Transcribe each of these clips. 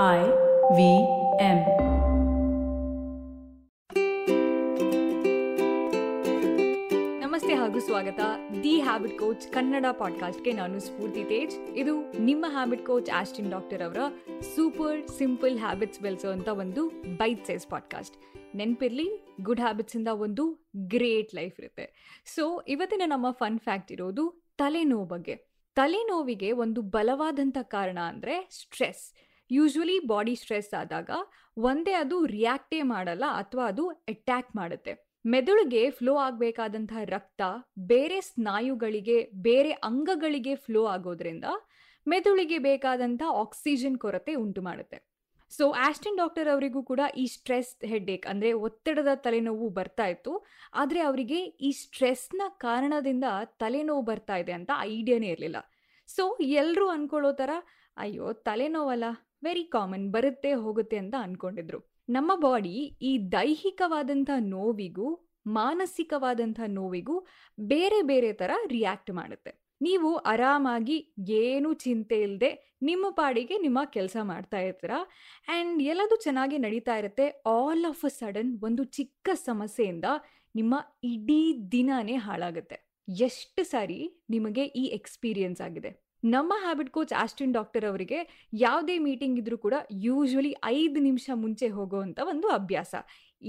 I V M. ನಮಸ್ತೆ ಹಾಗೂ ಸ್ವಾಗತ. ದಿ ಹ್ಯಾಬಿಟ್ ಕೋಚ್ ಕನ್ನಡ ಪಾಡ್ಕಾಸ್ಟ್ಗೆ ನಾನು ಸ್ಫೂರ್ತಿ ತೇಜ್. ಇದು ನಿಮ್ಮ ಹ್ಯಾಬಿಟ್ ಕೋಚ್ ಆಸ್ಟಿನ್ ಡಾಕ್ಟರ್ ಅವರ ಸೂಪರ್ ಸಿಂಪಲ್ ಹ್ಯಾಬಿಟ್ಸ್ ಬೆಳೆಸುವಂತ ಒಂದು ಬೈಟ್ ಸೈಜ್ ಪಾಡ್ಕಾಸ್ಟ್ ನೆನಪಿರ್ಲಿ ಗುಡ್ ಹ್ಯಾಬಿಟ್ಸ್ ಇಂದ ಒಂದು ಗ್ರೇಟ್ ಲೈಫ್ ಇರುತ್ತೆ. ಸೊ ಇವತ್ತಿನ ನಮ್ಮ ಫನ್ ಫ್ಯಾಕ್ಟ್ ಇರೋದು ತಲೆನೋವು ಬಗ್ಗೆ. ತಲೆನೋವಿಗೆ ಒಂದು ಬಲವಾದಂಥ ಕಾರಣ ಅಂದರೆ ಸ್ಟ್ರೆಸ್ ಯೂಶ್ವಲಿ ಬಾಡಿ ಸ್ಟ್ರೆಸ್ ಆದಾಗ ಒಂದೇ ಅದು ರಿಯಾಕ್ಟೇ ಮಾಡಲ್ಲ ಅಥವಾ ಅದು ಅಟ್ಯಾಕ್ ಮಾಡುತ್ತೆ. ಮೆದುಳಿಗೆ ಫ್ಲೋ ಆಗಬೇಕಾದಂತಹ ರಕ್ತ ಬೇರೆ ಸ್ನಾಯುಗಳಿಗೆ, ಬೇರೆ ಅಂಗಗಳಿಗೆ ಫ್ಲೋ ಆಗೋದ್ರಿಂದ ಮೆದುಳಿಗೆ ಬೇಕಾದಂಥ ಆಕ್ಸಿಜನ್ ಕೊರತೆ ಉಂಟು ಮಾಡುತ್ತೆ. ಸೊ ಆಸ್ಟಿನ್ ಡಾಕ್ಟರ್ ಅವರಿಗೂ ಕೂಡ ಈ ಸ್ಟ್ರೆಸ್ ಹೆಡ್ಡೇಕ್ ಅಂದರೆ ಒತ್ತಡದ ತಲೆನೋವು ಬರ್ತಾ ಇತ್ತು. ಆದರೆ ಅವರಿಗೆ ಈ ಸ್ಟ್ರೆಸ್ನ ಕಾರಣದಿಂದ ತಲೆನೋವು ಬರ್ತಾ ಇದೆ ಅಂತ ಐಡಿಯಾನೇ ಇರಲಿಲ್ಲ. ಸೊ ಎಲ್ಲರೂ ಅನ್ಕೊಳ್ಳೋ ಥರ, ಅಯ್ಯೋ, ತಲೆನೋವಲ್ಲ. ವೆರಿ ಕಾಮನ್ ಬರುತ್ತೆ, ಹೋಗುತ್ತೆ ಅಂತ ಅನ್ಕೊಂಡಿದ್ರು. ನಮ್ಮ ಬಾಡಿ ಈ ದೈಹಿಕವಾದಂಥ ನೋವಿಗೂ, ಮಾನಸಿಕವಾದಂಥ ನೋವಿಗೂ ಬೇರೆ ಬೇರೆ ಥರ ರಿಯಾಕ್ಟ್ ಮಾಡುತ್ತೆ. ನೀವು ಆರಾಮಾಗಿ ಏನೂ ಚಿಂತೆ ಇಲ್ಲದೆ ನಿಮ್ಮ ಪಾಡಿಗೆ ನಿಮ್ಮ ಕೆಲಸ ಮಾಡ್ತಾ ಇರ್ತೀರ? ಆ್ಯಂಡ್ ಎಲ್ಲದೂ ಚೆನ್ನಾಗಿ ನಡೀತಾ ಇರುತ್ತೆ. ಆಲ್ ಆಫ್ ಅ ಸಡನ್ ಒಂದು ಚಿಕ್ಕ ಸಮಸ್ಯೆಯಿಂದ ನಿಮ್ಮ ಇಡೀ ದಿನನೇ ಹಾಳಾಗುತ್ತೆ. ಎಷ್ಟು ಸಾರಿ ನಿಮಗೆ ಈ ಎಕ್ಸ್ಪೀರಿಯನ್ಸ್ ಆಗಿದೆ? ನಮ್ಮ ಹ್ಯಾಬಿಟ್ ಕೋಚ್ ಆಸ್ಟಿನ್ ಡಾಕ್ಟರ್ ಅವರಿಗೆ ಯಾವುದೇ ಮೀಟಿಂಗ್ ಇದ್ರೂ ಕೂಡ ಯೂಶ್ವಲಿ ಐದು ನಿಮಿಷ ಮುಂಚೆ ಹೋಗೋವಂಥ ಒಂದು ಅಭ್ಯಾಸ.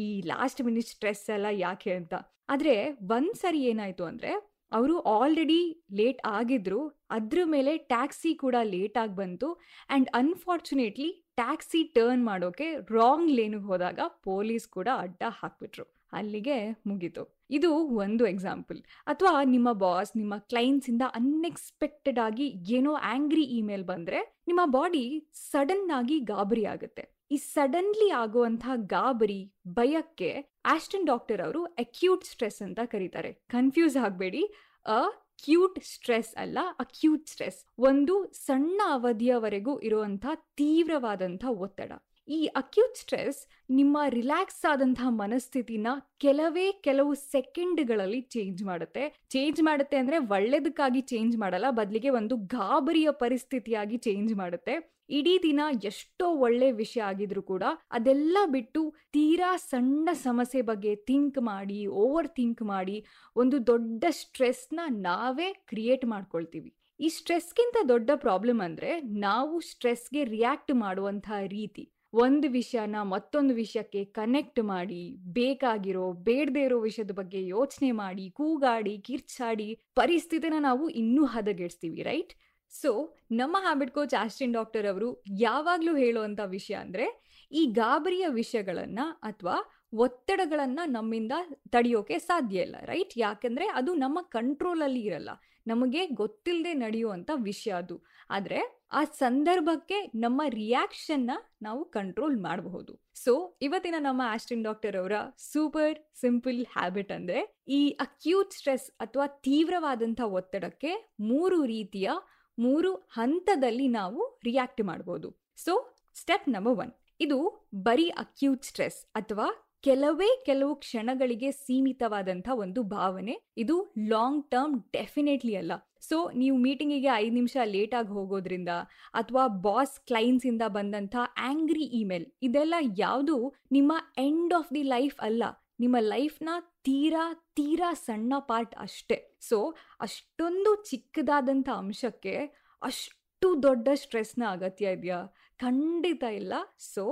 ಈ ಲಾಸ್ಟ್ ಮಿನಿಟ್ ಸ್ಟ್ರೆಸ್ ಎಲ್ಲ ಯಾಕೆ ಅಂತ. ಆದರೆ ಒಂದು ಸರಿ ಏನಾಯಿತು ಅಂದರೆ ಅವರು ಆಲ್ರೆಡಿ ಲೇಟ್ ಆಗಿದ್ರು, ಅದ್ರ ಮೇಲೆ ಟ್ಯಾಕ್ಸಿ ಕೂಡ ಲೇಟ್ ಆಗಿ ಬಂತು ಆ್ಯಂಡ್ ಅನ್ಫಾರ್ಚುನೇಟ್ಲಿ ಟ್ಯಾಕ್ಸಿ ಟರ್ನ್ ಮಾಡೋಕೆ ರಾಂಗ್ ಲೇನಿಗೆ ಹೋದಾಗ ಪೊಲೀಸ್ ಕೂಡ ಅಡ್ಡ ಹಾಕ್ಬಿಟ್ರು. ಅಲ್ಲಿಗೆ ಮುಗೀತು. ಇದು ಒಂದು ಎಕ್ಸಾಂಪಲ್ ಅಥವಾ ನಿಮ್ಮ ಬಾಸ್ ನಿಮ್ಮ ಕ್ಲೈಂಟ್ಸಿಂದ ಅನ್ಎಕ್ಸ್ಪೆಕ್ಟೆಡ್ ಆಗಿ ಏನೋ ಆಂಗ್ರಿ ಇಮೇಲ್ ಬಂದರೆ ನಿಮ್ಮ ಬಾಡಿ ಸಡನ್ ಆಗಿ ಗಾಬರಿ ಆಗುತ್ತೆ. ಈ ಸಡನ್ಲಿ ಆಗುವಂತಹ ಗಾಬರಿ, ಭಯಕ್ಕೆ ಆಸ್ಟನ್ ಡಾಕ್ಟರ್ ಅವರು ಅಕ್ಯೂಟ್ ಸ್ಟ್ರೆಸ್ ಅಂತ ಕರೀತಾರೆ. ಕನ್ಫ್ಯೂಸ್ ಆಗಬೇಡಿ. ಅ ಕ್ಯೂಟ್ ಸ್ಟ್ರೆಸ್ ಅಲ್ಲ ಅಕ್ಯೂಟ್ ಸ್ಟ್ರೆಸ್ ಒಂದು ಸಣ್ಣ ಅವಧಿಯವರೆಗೂ ಇರುವಂತಹ ತೀವ್ರವಾದಂಥ ಒತ್ತಡ. ಈ ಅಕ್ಯೂಟ್ ಸ್ಟ್ರೆಸ್ ನಿಮ್ಮ ರಿಲ್ಯಾಕ್ಸ್ ಆದಂತಹ ಮನಸ್ಥಿತಿನ ಕೆಲವೇ ಕೆಲವು ಸೆಕೆಂಡ್ಗಳಲ್ಲಿ ಚೇಂಜ್ ಮಾಡುತ್ತೆ. ಚೇಂಜ್ ಮಾಡುತ್ತೆ ಅಂದ್ರೆ ಒಳ್ಳೇದಕ್ಕಾಗಿ ಚೇಂಜ್ ಮಾಡಲ್ಲ, ಬದಲಿಗೆ ಒಂದು ಗಾಬರಿಯ ಪರಿಸ್ಥಿತಿಯಾಗಿ ಚೇಂಜ್ ಮಾಡುತ್ತೆ. ಇಡೀ ದಿನ ಎಷ್ಟೋ ಒಳ್ಳೆ ವಿಷಯ ಆಗಿದ್ರು ಕೂಡ ಅದೆಲ್ಲ ಬಿಟ್ಟು ತೀರಾ ಸಣ್ಣ ಸಮಸ್ಯೆ ಬಗ್ಗೆ ಥಿಂಕ್ ಮಾಡಿ ಓವರ್ ಥಿಂಕ್ ಮಾಡಿ, ಒಂದು ದೊಡ್ಡ ಸ್ಟ್ರೆಸ್ನ ನಾವೇ ಕ್ರಿಯೇಟ್ ಮಾಡ್ಕೊಳ್ತೀವಿ. ಈ ಸ್ಟ್ರೆಸ್ಗಿಂತ ದೊಡ್ಡ ಪ್ರಾಬ್ಲಮ್ ಅಂದ್ರೆ ನಾವು ಸ್ಟ್ರೆಸ್ಗೆ ರಿಯಾಕ್ಟ್ ಮಾಡುವಂಥ ರೀತಿ. ಒಂದು ವಿಷಯನ ಮತ್ತೊಂದು ವಿಷಯಕ್ಕೆ ಕನೆಕ್ಟ್ ಮಾಡಿ, ಬೇಕಾಗಿರೋ, ಬೇಡದೇ ಇರೋ ವಿಷಯದ ಬಗ್ಗೆ ಯೋಚನೆ ಮಾಡಿ, ಕೂಗಾಡಿ, ಕಿರ್ಚಾಡಿ ಪರಿಸ್ಥಿತಿನ ನಾವು ಇನ್ನೂ ಹದಗೆಡಿಸ್ತೀವಿ ರೈಟ್ ಸೊ ನಮ್ಮ ಹ್ಯಾಬಿಟ್ ಕೋಚ್ ಆಸ್ಟಿನ್ ಡಾಕ್ಟರ್ ಅವರು ಯಾವಾಗಲೂ ಹೇಳುವಂಥ ವಿಷಯ ಅಂದರೆ, ಈ ಗಾಬರಿಯ ವಿಷಯಗಳನ್ನು ಅಥವಾ ಒತ್ತಡಗಳನ್ನ ನಮ್ಮಿಂದ ತಡೆಯೋಕೆ ಸಾಧ್ಯ ಇಲ್ಲ ರೈಟ್ ಯಾಕಂದ್ರೆ ಅದು ನಮ್ಮ ಕಂಟ್ರೋಲಲ್ಲಿ ಇರಲ್ಲ. ನಮಗೆ ಗೊತ್ತಿಲ್ಲದೆ ನಡೆಯುವಂಥ ವಿಷಯ ಅದು. ಆದರೆ ಆ ಸಂದರ್ಭಕ್ಕೆ ನಮ್ಮ ರಿಯಾಕ್ಷನ್ನ ನಾವು ಕಂಟ್ರೋಲ್ ಮಾಡಬಹುದು. ಸೊ ಇವತ್ತಿನ ನಮ್ಮ ಆಸ್ಟಿನ್ ಡಾಕ್ಟರ್ ಅವರ ಸೂಪರ್ ಸಿಂಪಲ್ ಹ್ಯಾಬಿಟ್ ಅಂದ್ರೆ ಈ ಅಕ್ಯೂಟ್ ಸ್ಟ್ರೆಸ್ ಅಥವಾ ತೀವ್ರವಾದಂಥ ಒತ್ತಡಕ್ಕೆ ಮೂರು ರೀತಿಯ ಮೂರು ಹಂತದಲ್ಲಿ ನಾವು ರಿಯಾಕ್ಟ್ ಮಾಡಬಹುದು. ಸೊ ಸ್ಟೆಪ್ ನಂಬರ್ ಒನ್ ಇದು ಬರೀ ಅಕ್ಯೂಟ್ ಸ್ಟ್ರೆಸ್ ಅಥವಾ ಕೆಲವೇ ಕೆಲವು ಕ್ಷಣಗಳಿಗೆ ಸೀಮಿತವಾದಂಥ ಒಂದು ಭಾವನೆ. ಇದು ಲಾಂಗ್ ಟರ್ಮ್ ಡೆಫಿನೆಟ್ಲಿ ಅಲ್ಲ. ಸೊ ನೀವು ಮೀಟಿಂಗಿಗೆ ಐದು ನಿಮಿಷ ಲೇಟಾಗಿ ಹೋಗೋದ್ರಿಂದ ಅಥವಾ ಬಾಸ್ ಕ್ಲೈಂಟ್ಸಿಂದ ಬಂದಂಥ ಆ್ಯಂಗ್ರಿ ಇಮೇಲ್ ಇದೆಲ್ಲ ಯಾವುದು ನಿಮ್ಮ ಎಂಡ್ ಆಫ್ ದಿ ಲೈಫ್ ಅಲ್ಲ. ನಿಮ್ಮ ಲೈಫ್ನ ತೀರಾ ತೀರಾ ಸಣ್ಣ ಪಾರ್ಟ್ ಅಷ್ಟೇ. ಸೊ ಅಷ್ಟೊಂದು ಚಿಕ್ಕದಾದಂಥ ಅಂಶಕ್ಕೆ ಅಷ್ಟು ದೊಡ್ಡ ಸ್ಟ್ರೆಸ್ನ ಅಗತ್ಯ ಇದೆಯಾ? ಖಂಡಿತ ಇಲ್ಲ. ಸೊ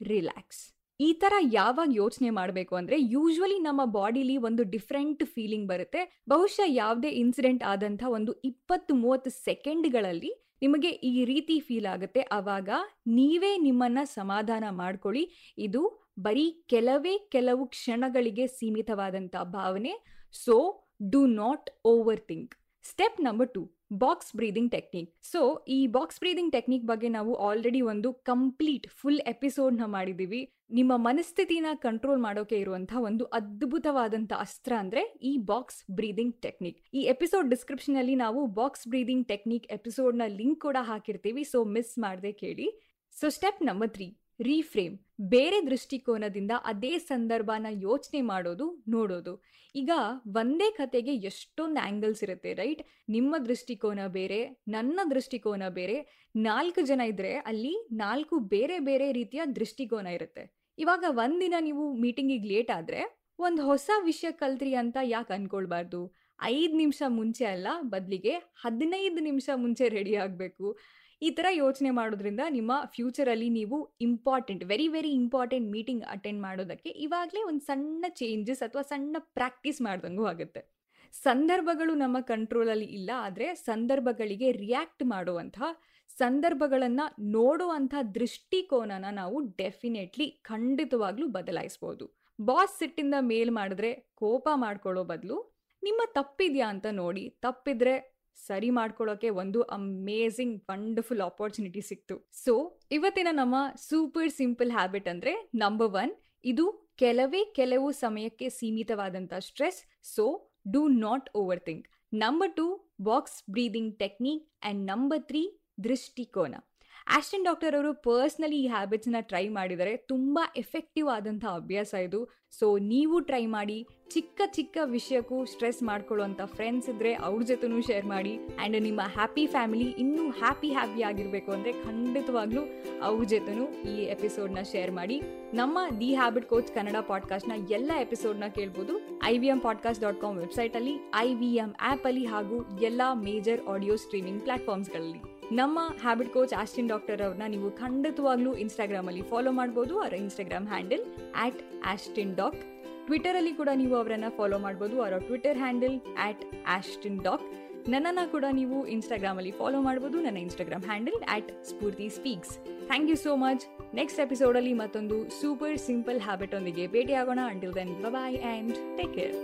ರಿಲ್ಯಾಕ್ಸ್ ಈ ಥರ ಯಾವಾಗ ಯೋಚನೆ ಮಾಡಬೇಕು ಅಂದ್ರೆ ಯೂಶ್ವಲಿ ನಮ್ಮ ಬಾಡಿಲಿ ಒಂದು ಡಿಫ್ರೆಂಟ್ ಫೀಲಿಂಗ್ ಬರುತ್ತೆ. ಬಹುಶಃ ಯಾವುದೇ ಇನ್ಸಿಡೆಂಟ್ ಆದಂಥ ಒಂದು ಇಪ್ಪತ್ತು ಮೂವತ್ತು ಸೆಕೆಂಡ್ಗಳಲ್ಲಿ ನಿಮಗೆ ಈ ರೀತಿ ಫೀಲ್ ಆಗುತ್ತೆ. ಆವಾಗ ನೀವೇ ನಿಮ್ಮನ್ನ ಸಮಾಧಾನ ಮಾಡ್ಕೊಳ್ಳಿ. ಇದು ಬರೀ ಕೆಲವೇ ಕೆಲವು ಕ್ಷಣಗಳಿಗೆ ಸೀಮಿತವಾದಂಥ ಭಾವನೆ. So do not overthink step number two box breathing technique so ಈ ಬಾಕ್ಸ್ ಬ್ರೀದಿಂಗ್ ಟೆಕ್ನಿಕ್ ಬಗ್ಗೆ ನಾವು ಆಲ್ರೆಡಿ ಒಂದು ಕಂಪ್ಲೀಟ್ ಫುಲ್ ಎಪಿಸೋಡ್ನ ಮಾಡಿದ್ದೀವಿ. ನಿಮ್ಮ ಮನಸ್ಥಿತಿನ ಕಂಟ್ರೋಲ್ ಮಾಡೋಕೆ ಇರುವಂತಹ ಒಂದು ಅದ್ಭುತವಾದಂಥ ಅಸ್ತ್ರ ಅಂದ್ರೆ ಈ ಬಾಕ್ಸ್ ಬ್ರೀದಿಂಗ್ ಟೆಕ್ನಿಕ್ ಈ ಎಪಿಸೋಡ್ ಡಿಸ್ಕ್ರಿಪ್ಷನ್ ಅಲ್ಲಿ ನಾವು ಬಾಕ್ಸ್ ಬ್ರೀದಿಂಗ್ ಟೆಕ್ನಿಕ್ ಎಪಿಸೋಡ್ನ ಲಿಂಕ್ ಕೂಡ ಹಾಕಿರ್ತೀವಿ. ಸೊ ಮಿಸ್ ಮಾಡದೆ ಕೇಳಿ. So step number three reframe ಬೇರೆ ದೃಷ್ಟಿಕೋನದಿಂದ ಅದೇ ಸಂದರ್ಭನ ಯೋಚನೆ ಮಾಡೋದು, ನೋಡೋದು. ಈಗ ಒಂದೇ ಕತೆಗೆ ಎಷ್ಟೊಂದು ಆ್ಯಂಗಲ್ಸ್ ಇರುತ್ತೆ ರೈಟ್ ನಿಮ್ಮ ದೃಷ್ಟಿಕೋನ ಬೇರೆ, ನನ್ನ ದೃಷ್ಟಿಕೋನ ಬೇರೆ, ನಾಲ್ಕು ಜನ ಇದ್ರೆ ಅಲ್ಲಿ ನಾಲ್ಕು ಬೇರೆ ಬೇರೆ ರೀತಿಯ ದೃಷ್ಟಿಕೋನ ಇರುತ್ತೆ. ಇವಾಗ ಒಂದಿನ ನೀವು ಮೀಟಿಂಗಿಗೆ ಲೇಟ್ ಆದರೆ ಒಂದು ಹೊಸ ವಿಷಯ ಕಲ್ತ್ರಿ ಅಂತ ಯಾಕೆ ಅನ್ಕೊಳ್ಬಾರ್ದು? ಐದು ನಿಮಿಷ ಮುಂಚೆ ಅಲ್ಲ, ಬದಲಿಗೆ ಹದಿನೈದು ನಿಮಿಷ ಮುಂಚೆ ರೆಡಿ ಆಗಬೇಕು. ಈ ಥರ ಯೋಚನೆ ಮಾಡೋದ್ರಿಂದ ನಿಮ್ಮ ಫ್ಯೂಚರಲ್ಲಿ ನೀವು important very very important meeting attend ಮಾಡೋದಕ್ಕೆ ಇವಾಗಲೇ ಒಂದು ಸಣ್ಣ ಚೇಂಜಸ್ ಅಥವಾ ಸಣ್ಣ ಪ್ರಾಕ್ಟೀಸ್ ಮಾಡ್ದಂಗೂ ಆಗುತ್ತೆ. ಸಂದರ್ಭಗಳು ನಮ್ಮ ಕಂಟ್ರೋಲಲ್ಲಿ ಇಲ್ಲ ಆದರೆ ಸಂದರ್ಭಗಳಿಗೆ ರಿಯಾಕ್ಟ್ ಮಾಡುವಂತಹ, ಸಂದರ್ಭಗಳನ್ನು ನೋಡುವಂಥ ದೃಷ್ಟಿಕೋನನ ನಾವು ಡೆಫಿನೆಟ್ಲಿ ಖಂಡಿತವಾಗ್ಲೂ ಬದಲಾಯಿಸ್ಬೋದು. ಬಾಸ್ ಸಿಟ್ಟಿಂದ ಮೇಲ್ ಮಾಡಿದ್ರೆ ಕೋಪ ಮಾಡ್ಕೊಳ್ಳೋ ಬದಲು ನಿಮ್ಮ ತಪ್ಪಿದ್ಯಾ ಅಂತ ನೋಡಿ, ತಪ್ಪಿದ್ರೆ ಸರಿ ಮಾಡ್ಕೊಳ್ಳೋಕೆ ಒಂದು ಅಮೇಝಿಂಗ್ ವಂಡರ್ಫುಲ್ ಆಪರ್ಚುನಿಟಿ ಸಿಕ್ತು. ಸೊ ಇವತ್ತಿನ ನಮ್ಮ ಸೂಪರ್ ಸಿಂಪಲ್ ಹ್ಯಾಬಿಟ್ ಅಂದ್ರೆ ನಂಬರ್ ಒನ್ ಇದು ಕೆಲವೇ ಕೆಲವು ಸಮಯಕ್ಕೆ ಸೀಮಿತವಾದಂಥ stress so do not overthink number two box breathing technique and number three ದೃಷ್ಟಿಕೋನ ಆಸ್ಟನ್ ಡಾಕ್ಟರ್ ಅವರು ಪರ್ಸ್ನಲಿ ಈ ಹ್ಯಾಬಿಟ್ಸ್ನ ಟ್ರೈ ಮಾಡಿದರೆ ತುಂಬ ಎಫೆಕ್ಟಿವ್ ಆದಂಥ ಅಭ್ಯಾಸ ಇದು. ಸೊ ನೀವು ಟ್ರೈ ಮಾಡಿ, ಚಿಕ್ಕ ಚಿಕ್ಕ ವಿಷಯಕ್ಕೂ ಸ್ಟ್ರೆಸ್ ಮಾಡ್ಕೊಳ್ಳುವಂಥ ಫ್ರೆಂಡ್ಸ್ ಇದ್ದರೆ ಅವ್ರ ಜೊತೆನೂ ಶೇರ್ ಮಾಡಿ ಆ್ಯಂಡ್ ನಿಮ್ಮ ಹ್ಯಾಪಿ ಫ್ಯಾಮಿಲಿ ಇನ್ನೂ ಹ್ಯಾಪಿ ಹ್ಯಾಪಿ ಆಗಿರಬೇಕು ಅಂದರೆ ಖಂಡಿತವಾಗ್ಲೂ ಅವ್ರ ಜೊತೆನೂ ಈ ಎಪಿಸೋಡ್ನ ಶೇರ್ ಮಾಡಿ. ನಮ್ಮ ದಿ ಹ್ಯಾಬಿಟ್ ಕೋಚ್ ಕನ್ನಡ ಪಾಡ್ಕಾಸ್ಟ್ನ ಎಲ್ಲ ಎಪಿಸೋಡ್ನ ಕೇಳ್ಬೋದು. I V M podcast dot com ವೆಬ್ಸೈಟಲ್ಲಿ ಐ ವಿ ಎಂ ಆ್ಯಪಲ್ಲಿ ಹಾಗೂ ಎಲ್ಲ ಮೇಜರ್ ಆಡಿಯೋ ಸ್ಟ್ರೀಮಿಂಗ್ ಪ್ಲಾಟ್ಫಾರ್ಮ್ಸ್ಗಳಲ್ಲಿ ನಮ್ಮ ಹ್ಯಾಬಿಟ್ ಕೋಚ್ ಆಸ್ಟಿನ್ ಡಾಕ್ಟರ್ ಅವ್ರನ್ನ ನೀವು ಖಂಡಿತವಾಗ್ಲೂ ಇನ್ಸ್ಟಾಗ್ರಾಮಲ್ಲಿ ಫಾಲೋ ಮಾಡ್ಬೋದು. ಅವರ Instagram handle at Austin doc ಟ್ವಿಟರಲ್ಲಿ ಕೂಡ ನೀವು ಅವರನ್ನು ಫಾಲೋ ಮಾಡ್ಬೋದು. ಅವರ Twitter handle at Austin doc ನನ್ನನ್ನು ಕೂಡ ನೀವು ಇನ್ಸ್ಟಾಗ್ರಾಮಲ್ಲಿ ಫಾಲೋ ಮಾಡ್ಬೋದು. ನನ್ನ Instagram handle at Spoorthi speaks thank you so much next ಎಪಿಸೋಡಲ್ಲಿ ಮತ್ತೊಂದು ಸೂಪರ್ ಸಿಂಪಲ್ ಹ್ಯಾಬಿಟ್ ಒಂದಿಗೆ ಭೇಟಿಯಾಗೋಣ. Until then bye and take care